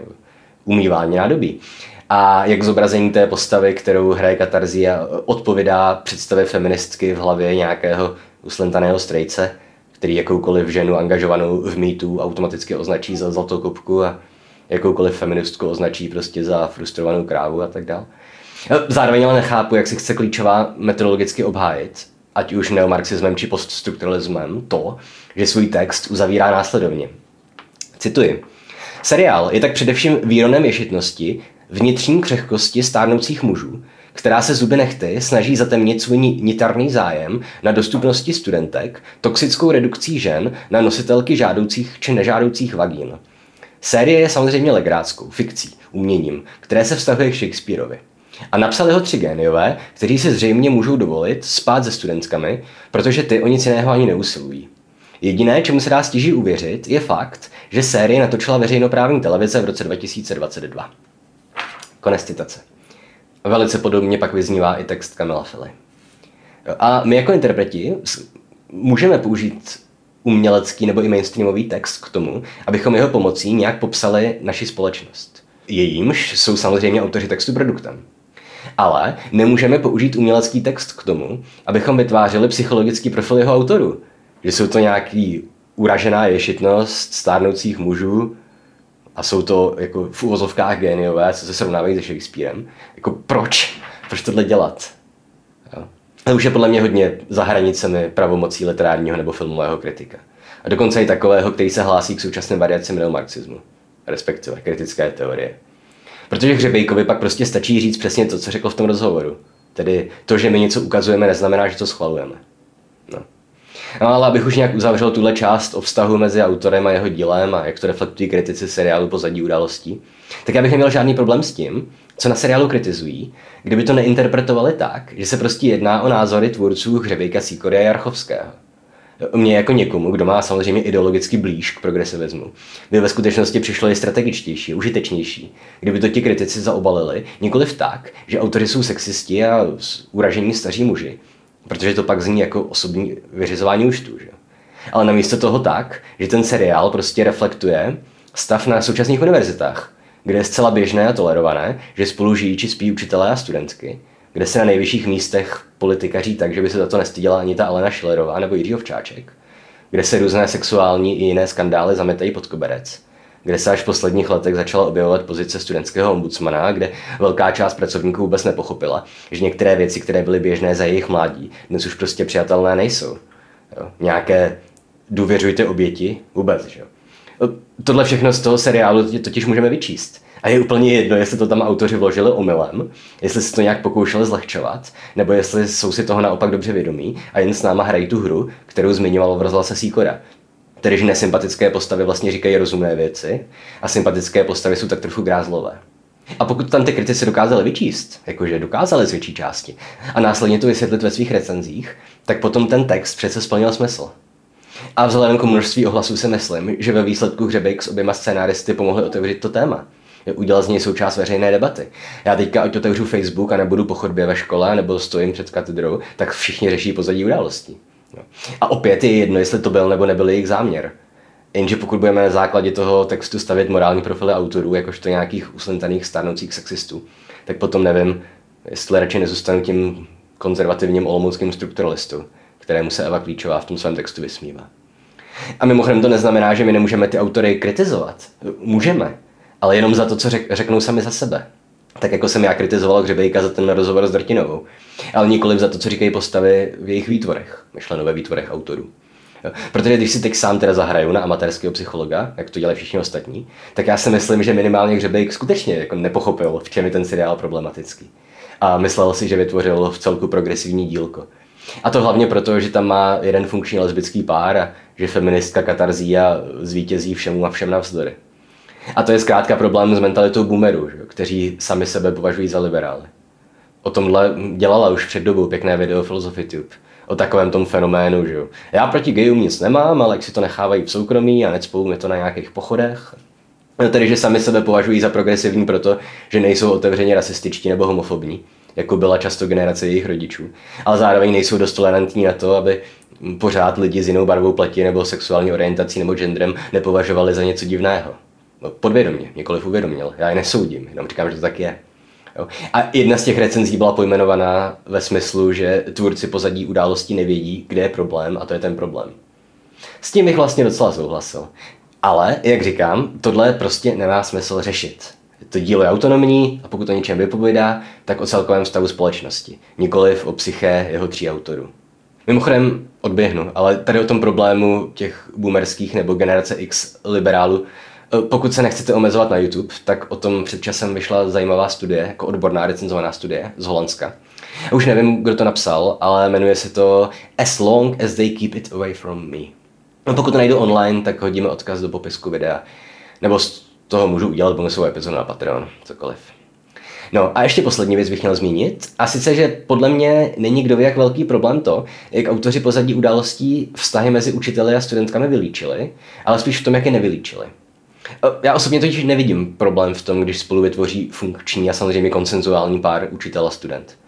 umývání nádobí. A jak zobrazení té postavy, kterou hraje Katarzia, odpovídá představě feministky v hlavě nějakého uslentaného strejce, který jakoukoliv ženu angažovanou v mýtu automaticky označí za zlatou kopku a jakoukoliv feministku označí prostě za frustrovanou krávu a tak dále. Zároveň ale nechápu, jak si chce klíčová metodologicky obhájit, ať už neomarxismem či poststrukturalismem, to, že svůj text uzavírá následovně. Cituji. Seriál je tak především výronem ješitnosti, vnitřní křehkosti stárnoucích mužů, která se zuby nechty snaží zatemnit svůj nitarný zájem na dostupnosti studentek, toxickou redukcí žen na nositelky žádoucích či nežádoucích vagín. Série je samozřejmě legráckou, fikcí, uměním, které se vztahuje k Shakespeareovi. A napsali ho tři géniové, kteří si zřejmě můžou dovolit spát se studentkami, protože ty o nic jiného ani neusilují. Jediné, čemu se dá stěží uvěřit, je fakt, že série natočila veřejnoprávní televize v roce 2022. Konec citace. Velice podobně pak vyznívá i text Kamila Fili. A my jako interpreti můžeme použít umělecký nebo i mainstreamový text k tomu, abychom jeho pomocí nějak popsali naši společnost. Jejímž jsou samozřejmě autoři textu produktem. Ale nemůžeme použít umělecký text k tomu, abychom vytvářeli psychologický profil jeho autorů. Že jsou to nějaký uražená ješitnost stárnoucích mužů a jsou to jako v uvozovkách géniové, co se srovnávají se Shakespearem. Jako proč? Proč tohle dělat? Jo. To už je podle mě hodně za hranicemi pravomocí literárního nebo filmového kritika. A dokonce i takového, který se hlásí k současným variacím neomarxismu, respektive kritické teorie. Protože Hřebejkovi pak prostě stačí říct přesně to, co řekl v tom rozhovoru. Tedy to, že my něco ukazujeme, neznamená, že to schvalujeme. No. No ale abych už nějak uzavřel tuhle část o vztahu mezi autorem a jeho dílem a jak to reflektují kritici seriálu pozadí událostí, tak já bych neměl žádný problém s tím, co na seriálu kritizují, kdyby to neinterpretovali tak, že se prostě jedná o názory tvůrců Hřebejka, Sýkory a Jarchovského. Mně jako někomu, kdo má samozřejmě ideologicky blíž k progresivismu, by ve skutečnosti přišlo i strategičtější, užitečnější, kdyby to ti kritici zaobalili, nikoliv tak, že autoři jsou sexisti a uražení staří muži, protože to pak zní jako osobní vyřizování účtů. Že? Ale namísto toho tak, že ten seriál prostě reflektuje stav na současných univerzitách, kde je zcela běžné a tolerované, že spolu žijí či spí učitelé a studentky, kde se na nejvyšších místech politikaří tak, že by se za to nestyděla ani ta Alena Šilerová nebo Jiří Ovčáček, kde se různé sexuální i jiné skandály zametají pod koberec, kde se až v posledních letech začala objevovat pozice studentského ombudsmana, kde velká část pracovníků vůbec nepochopila, že některé věci, které byly běžné za jejich mládí, dnes už prostě přijatelné nejsou. Jo. Nějaké důvěřujte oběti vůbec. Že? Tohle všechno z toho seriálu totiž můžeme vyčíst. A je úplně jedno, jestli to tam autoři vložili omylem, jestli si to nějak pokoušeli zlehčovat, nebo jestli jsou si toho naopak dobře vědomí a jen s náma hrají tu hru, kterou zmiňoval v rozhlase Sýkora. Tedy, že nesympatické postavy vlastně říkají rozumné věci a sympatické postavy jsou tak trochu grázlové. A pokud tam ty kritici dokázali vyčíst, jakože dokázali z větší části, a následně to vysvětlit ve svých recenzích, tak potom ten text přece splnil smysl. A vzhledem k množství ohlasů si myslím, že ve výsledku Hřebejk s oběma scénáristy pomohli otevřít to téma udělal z něj součást veřejné debaty. Já teďka, ať otevřu Facebook a nebudu po chodbě ve škole nebo stojím před katedrou, tak všichni řeší pozadí událostí. A opět je jedno, jestli to byl nebo nebyl jejich záměr. Jenže pokud budeme na základě toho textu stavět morální profily autorů, jakožto nějakých uslentaných starnoucích sexistů, tak potom nevím, jestli radši nezůstanu tím konzervativním olomouckým strukturalistou, kterému se Eva Klíčová v tom svém textu vysmívá. A mimochodem to neznamená, že my nemůžeme ty autory kritizovat. Můžeme, ale jenom za to, co řek, řeknou sami za sebe. Tak jako jsem já kritizoval Hřebejka za ten rozhovor s Drtinovou. Ale nikoliv za to, co říkají postavy v jejich výtvorech, myšleno ve výtvorech autorů. Protože když si teď sám teda zahraju na amatérského psychologa, jak to dělají všichni ostatní, tak já si myslím, že minimálně Hřebejk skutečně jako nepochopil, v čem je ten seriál problematický. A myslel si, že vytvořil v celku progresivní dílko. A to hlavně proto, že tam má jeden funkční lesbický pár a že feministka katarzí a zvítězí všemu a všem navzdory. A to je zkrátka problém s mentalitou boomerů, že? kteří sami sebe považují za liberály. O tomhle dělala už před dobou pěkné video Philosophy Tube. O takovém tom fenoménu, že jo. Já proti gayům nic nemám, ale jak si to nechávají v soukromí a necpou mi to na nějakých pochodech. No tedy, že sami sebe považují za progresivní proto, že nejsou otevřeně rasističtí nebo homofobní, jako byla často generace jejich rodičů. Ale zároveň nejsou dost tolerantní na to, aby pořád lidi s jinou barvou pleti nebo sexuální orientací nebo genderem nepovažovali za něco divného. No, podvědomě, nikoliv uvědomil. Já je nesoudím, jenom říkám, že to tak je. Jo. A jedna z těch recenzí byla pojmenovaná ve smyslu, že tvůrci pozadí událostí nevědí, kde je problém a to je ten problém. S tím bych vlastně docela souhlasil. Ale, jak říkám, tohle prostě nemá smysl řešit. To dílo je autonomní a pokud to něčem vypovídá, tak o celkovém stavu společnosti, nikoliv o psyché jeho tří autorů. Mimochodem odběhnu, ale tady o tom problému těch boomerských nebo generace X liberálů pokud se nechcete omezovat na YouTube, tak o tom před časem vyšla zajímavá studie, jako odborná recenzovaná studie z Holandska. Už nevím, kdo to napsal, ale jmenuje se to As long as they keep it away from me. No, pokud to najdu online, tak hodíme odkaz do popisku videa. Nebo z toho můžu udělat bonusovou epizodu na Patreon, cokoliv. No a ještě poslední věc bych měl zmínit. A sice, že podle mě není kdo ví, jak velký problém to, jak autoři pozadí událostí vztahy mezi učiteli a studentkami vylíčili, ale spíš v tom, jak je nevylíčili. Já osobně totiž nevidím problém v tom, když spolu vytvoří funkční a samozřejmě konsenzuální pár učitel a student.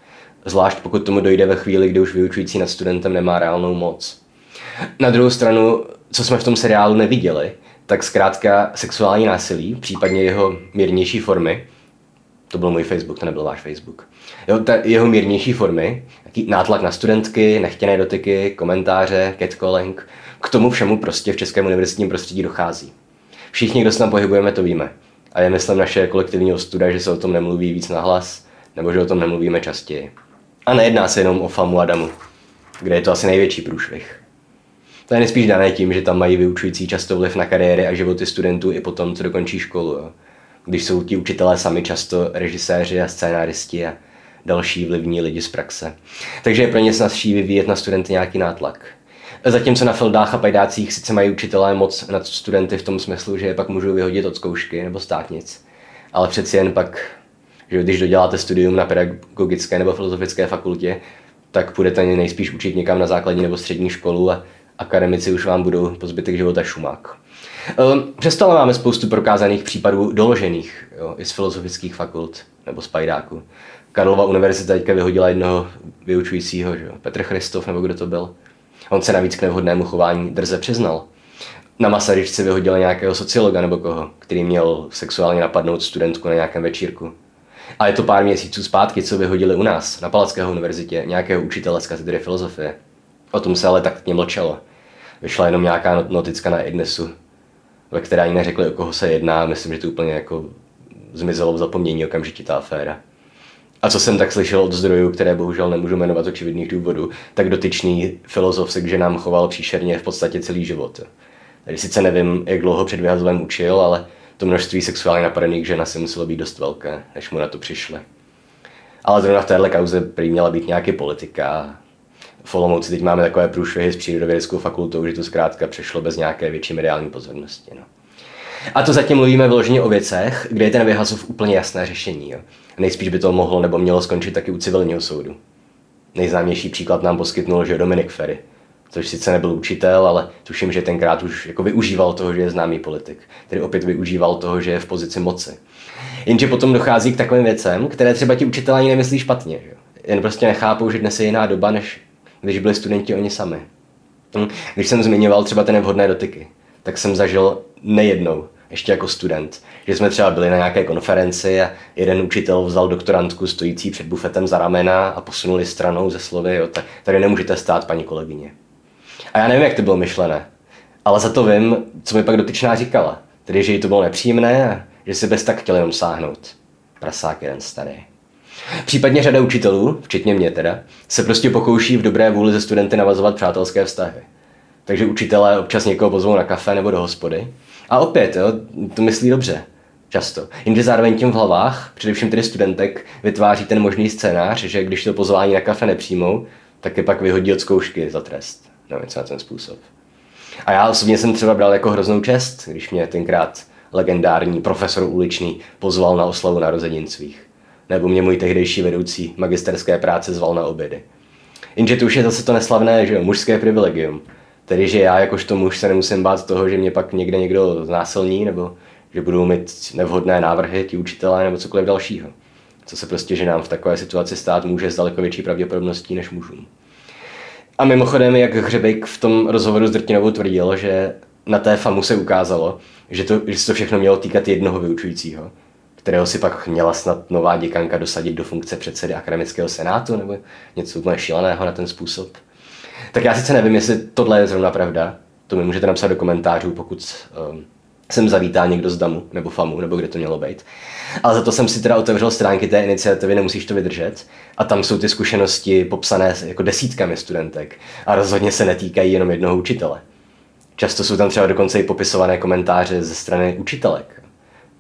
Zvlášť pokud tomu dojde ve chvíli, kdy už vyučující nad studentem nemá reálnou moc. Na druhou stranu, co jsme v tom seriálu neviděli, tak zkrátka sexuální násilí, případně jeho mírnější formy, to byl můj Facebook, to nebyl váš Facebook, jo, ta jeho mírnější formy, jaký nátlak na studentky, nechtěné dotyky, komentáře, catcalling, k tomu všemu prostě v českém univerzitním prostředí dochází. Všichni, kdo se tam pohybujeme, to víme. A je myslím naše kolektivní ostuda, že se o tom nemluví víc nahlas, nebo že o tom nemluvíme častěji. A nejedná se jenom o FAMu a DAMu, kde je to asi největší průšvih. To je nejspíš dané tím, že tam mají vyučující často vliv na kariéry a životy studentů i potom, co dokončí školu. Jo. Když jsou ti učitelé sami často režiséři a scénáristi a další vlivní lidi z praxe. Takže je pro ně snazší vyvíjet na studenty nějaký nátlak. Zatímco na Feldách a Pajdácích sice mají učitelé moc nad studenty v tom smyslu, že je pak můžou vyhodit od zkoušky nebo státnic. Ale přeci jen pak, že když doděláte studium na pedagogické nebo filozofické fakultě, tak půjdete nejspíš učit někam na základní nebo střední školu a akademici už vám budou po zbytek života šumák. Ehm, přesto ale máme spoustu prokázaných případů doložených jo, i z filozofických fakult nebo z pajdáku. Karlova univerzita teďka vyhodila jednoho vyučujícího, že jo, Petr Christof nebo kdo to byl. On se navíc k nevhodnému chování drze přiznal. Na Masaryčce vyhodila nějakého sociologa nebo koho, který měl sexuálně napadnout studentku na nějakém večírku. A je to pár měsíců zpátky, co vyhodili u nás, na Palackého univerzitě, nějakého učitele z katedry filozofie. O tom se ale tak mlčelo. Vyšla jenom nějaká noticka na Ignesu, ve které ani neřekli, o koho se jedná. Myslím, že to úplně jako zmizelo v zapomnění okamžitě ta aféra. A co jsem tak slyšel od zdrojů, které bohužel nemůžu jmenovat očividných důvodů, tak dotyčný filozof se k ženám choval příšerně v podstatě celý život. Tady sice nevím, jak dlouho před vyhazovem učil, ale to množství sexuálně napadených žen asi muselo být dost velké, než mu na to přišli. Ale zrovna v téhle kauze prý měla být nějaký politika. V Olomouci teď máme takové průšvihy s přírodovědeckou fakultou, že to zkrátka přešlo bez nějaké větší mediální pozornosti. No. A to zatím mluvíme vyloženě o věcech, kde je ten vyhazov úplně jasné řešení. Jo. Nejspíš by to mohlo nebo mělo skončit taky u civilního soudu. Nejznámější příklad nám poskytnul, že Dominik Ferry, což sice nebyl učitel, ale tuším, že tenkrát už jako využíval toho, že je známý politik. Tedy opět využíval toho, že je v pozici moci. Jenže potom dochází k takovým věcem, které třeba ti učitelé ani nemyslí špatně. Že? Jen prostě nechápou, že dnes je jiná doba, než když byli studenti oni sami. Hm? Když jsem zmiňoval třeba ty nevhodné dotyky, tak jsem zažil nejednou, ještě jako student, že jsme třeba byli na nějaké konferenci a jeden učitel vzal doktorantku stojící před bufetem za ramena a posunuli stranou ze slovy, jo, tady nemůžete stát, paní kolegyně. A já nevím, jak to bylo myšlené, ale za to vím, co mi pak dotyčná říkala. Tedy, že jí to bylo nepříjemné a že si bez tak chtěl jenom sáhnout. Prasák jeden starý. Případně řada učitelů, včetně mě teda, se prostě pokouší v dobré vůli ze studenty navazovat přátelské vztahy. Takže učitelé občas někoho pozvou na kafe nebo do hospody. A opět, jo, to myslí dobře. Často. Jenže zároveň tím v hlavách, především tedy studentek, vytváří ten možný scénář, že když to pozvání na kafe nepřijmou, tak je pak vyhodí od zkoušky za trest nebo něco na ten způsob. A já osobně jsem třeba bral jako hroznou čest, když mě tenkrát legendární profesor uličný pozval na oslavu narozenin svých. Nebo mě můj tehdejší vedoucí magisterské práce zval na obědy. Jenže to už je zase to neslavné, že jo, mužské privilegium. Tedy, že já jakožto muž se nemusím bát toho, že mě pak někde někdo znásilní, nebo že budou mít nevhodné návrhy ti učitelé, nebo cokoliv dalšího. Co se prostě že nám v takové situaci stát může s daleko větší pravděpodobností než mužům. A mimochodem, jak Hřebejk v tom rozhovoru s Drtinovou tvrdil, že na té FAMu se ukázalo, že, to, že se to všechno mělo týkat jednoho vyučujícího, kterého si pak měla snad nová děkanka dosadit do funkce předsedy akademického senátu nebo něco úplně šíleného na ten způsob. Tak já sice nevím, jestli tohle je zrovna pravda, to mi můžete napsat do komentářů, pokud um, sem zavítá někdo z DAMu nebo FAMu, nebo kde to mělo být. Ale za to jsem si teda otevřel stránky té iniciativy, nemusíš to vydržet. A tam jsou ty zkušenosti popsané jako desítkami studentek. A rozhodně se netýkají jenom jednoho učitele. Často jsou tam třeba dokonce i popisované komentáře ze strany učitelek.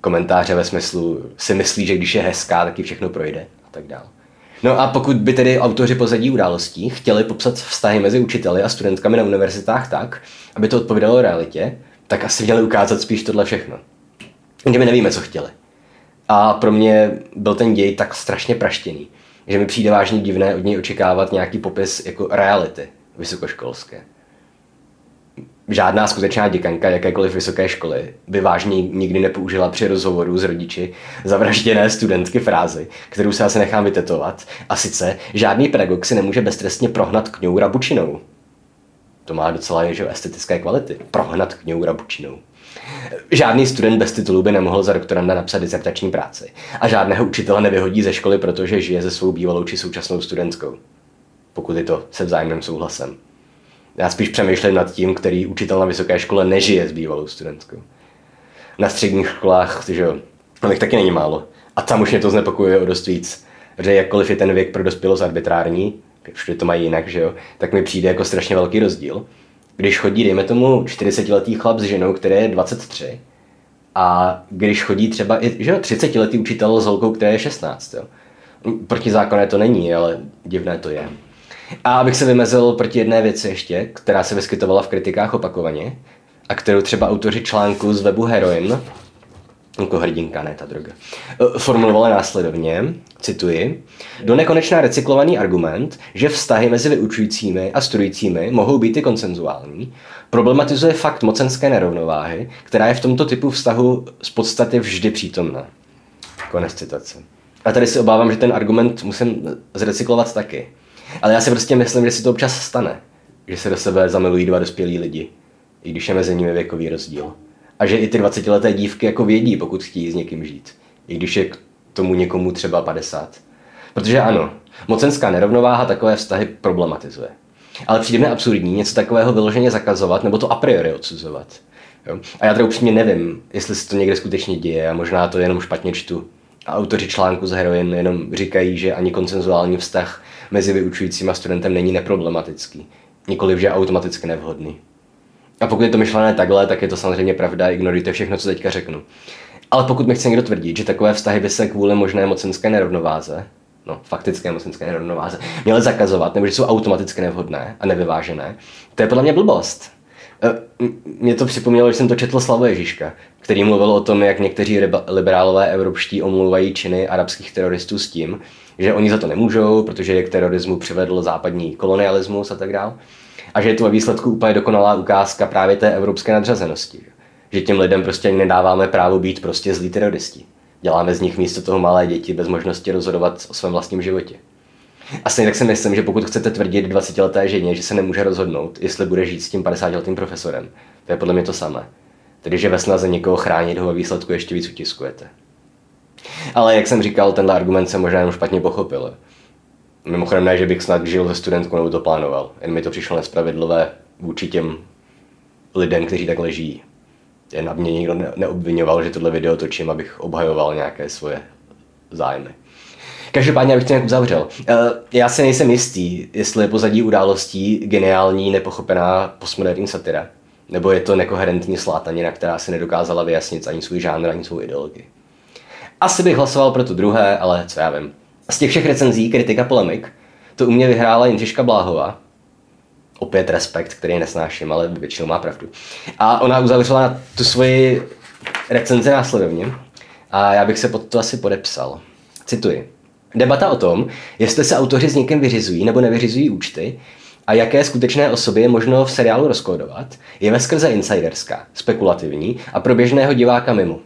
Komentáře ve smyslu si myslí, že když je hezká, tak ji všechno projde a tak dále. No a pokud by tedy autoři pozadí událostí chtěli popsat vztahy mezi učiteli a studentkami na univerzitách tak, aby to odpovídalo realitě, tak asi měli ukázat spíš tohle všechno. Jenže my nevíme, co chtěli. A pro mě byl ten děj tak strašně praštěný, že mi přijde vážně divné od něj očekávat nějaký popis jako reality vysokoškolské. Žádná skutečná děkanka jakékoliv vysoké školy by vážně nikdy nepoužila při rozhovoru s rodiči zavražděné studentky frázy, kterou se asi nechám vytetovat. A sice, žádný pedagog si nemůže beztrestně prohnat kňou rabučinou. To má docela že, estetické kvality. Prohnat kňou rabučinou. Žádný student bez titulu by nemohl za doktoranda napsat disertační práci. A žádného učitele nevyhodí ze školy, protože žije se svou bývalou či současnou studentskou. Pokud je to se vzájemným souhlasem. Já spíš přemýšlím nad tím, který učitel na vysoké škole nežije s bývalou studentskou. Na středních školách, že jo, těch taky není málo. A tam už mě to znepokojuje o dost víc. Že jakkoliv je ten věk pro dospělost arbitrární, všude to mají jinak, že jo, tak mi přijde jako strašně velký rozdíl. Když chodí, dejme tomu, 40-letý chlap s ženou, který je 23, a když chodí třeba i že jo, 30-letý učitel s holkou, která je 16. Jo. Protizákonné to není, ale divné to je. A abych se vymezil proti jedné věci ještě, která se vyskytovala v kritikách opakovaně, a kterou třeba autoři článku z webu Heroin jako hrdinka, ne ta droga, e, formulovala následovně, cituji, do nekonečná recyklovaný argument, že vztahy mezi vyučujícími a studujícími mohou být i konsenzuální, problematizuje fakt mocenské nerovnováhy, která je v tomto typu vztahu z podstaty vždy přítomná. Konec citace. A tady si obávám, že ten argument musím zrecyklovat taky. Ale já si prostě myslím, že si to občas stane, že se do sebe zamilují dva dospělí lidi, i když je mezi nimi věkový rozdíl. A že i ty 20-leté dívky jako vědí, pokud chtějí s někým žít. I když je k tomu někomu třeba 50. Protože ano, mocenská nerovnováha takové vztahy problematizuje. Ale přijde mi absurdní něco takového vyloženě zakazovat nebo to a priori odsuzovat. Jo? A já teda upřímně nevím, jestli se to někde skutečně děje a možná to jenom špatně čtu. A autoři článku z Heroin jenom říkají, že ani konsenzuální vztah mezi vyučujícím a studentem není neproblematický. Nikoliv, že automaticky nevhodný. A pokud je to myšlené takhle, tak je to samozřejmě pravda, ignorujte všechno, co teďka řeknu. Ale pokud mi chce někdo tvrdit, že takové vztahy by se kvůli možné mocenské nerovnováze, no faktické mocenské nerovnováze, měly zakazovat, nebo že jsou automaticky nevhodné a nevyvážené, to je podle mě blbost. E, mě to připomnělo, že jsem to četl Slavo Ježíška, který mluvil o tom, jak někteří liberálové evropští omlouvají činy arabských teroristů s tím, že oni za to nemůžou, protože je k terorismu přivedl západní kolonialismus a tak dále. A že je to ve výsledku úplně dokonalá ukázka právě té evropské nadřazenosti. Že těm lidem prostě nedáváme právo být prostě zlí teroristi. Děláme z nich místo toho malé děti bez možnosti rozhodovat o svém vlastním životě. A stejně tak si myslím, že pokud chcete tvrdit 20-leté ženě, že se nemůže rozhodnout, jestli bude žít s tím 50-letým profesorem, to je podle mě to samé. Tedy, že ve snaze někoho chránit ho ve výsledku ještě víc utiskujete. Ale jak jsem říkal, tenhle argument jsem možná jenom špatně pochopil. Mimochodem ne, že bych snad žil ze studentkou nebo to plánoval. Jen mi to přišlo nespravedlivé vůči těm lidem, kteří tak leží. Jen aby mě nikdo neobvinoval, že tohle video točím, abych obhajoval nějaké svoje zájmy. Každopádně, abych to nějak uzavřel. Eh, já si nejsem jistý, jestli je pozadí událostí geniální, nepochopená postmoderní satira, nebo je to nekoherentní slátanina, která si nedokázala vyjasnit ani svůj žánr, ani svou ideologii. Asi bych hlasoval pro to druhé, ale co já vím. Z těch všech recenzí, kritika, polemik, to u mě vyhrála Jindřiška Bláhová. Opět respekt, který nesnáším, ale většinou má pravdu. A ona uzavřela tu svoji recenzi následovně. A já bych se pod to asi podepsal. Cituji. Debata o tom, jestli se autoři s někým vyřizují nebo nevyřizují účty a jaké skutečné osoby je možno v seriálu rozkódovat, je ve skrze insiderská, spekulativní a pro běžného diváka mimo.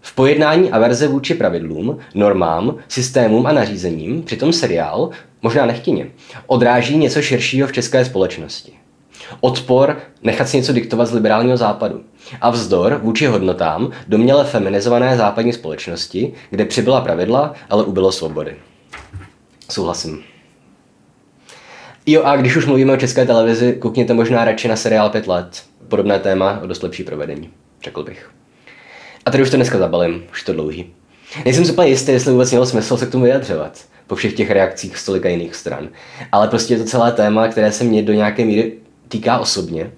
V pojednání averze vůči pravidlům, normám, systémům a nařízením přitom seriál, možná nechtěně, odráží něco širšího v české společnosti. Odpor nechat si něco diktovat z liberálního západu. A vzdor vůči hodnotám doměle feminizované západní společnosti, kde přibyla pravidla, ale ubylo svobody. Souhlasím. Jo a když už mluvíme o české televizi, koukněte možná radši na seriál 5 let. Podobné téma o dost lepší provedení, řekl bych. A tady už to dneska zabalím, už to dlouhý. Nejsem si úplně jistý, jestli vůbec mělo smysl se k tomu vyjadřovat, po všech těch reakcích z tolika jiných stran. Ale prostě je to celé téma, které se mě do nějaké míry týká osobně,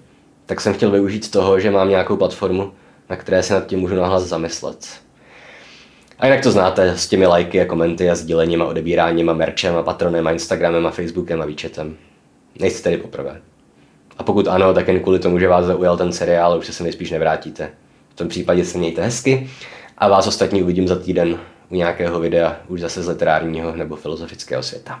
tak jsem chtěl využít toho, že mám nějakou platformu, na které se nad tím můžu nahlas zamyslet. A jinak to znáte s těmi lajky a komenty a sdílením a odebíráním a merčem a patronem a Instagramem a Facebookem a výčetem. Nejste tedy poprvé. A pokud ano, tak jen kvůli tomu, že vás zaujal ten seriál, už se sem spíš nevrátíte. V tom případě se mějte hezky a vás ostatní uvidím za týden u nějakého videa už zase z literárního nebo filozofického světa.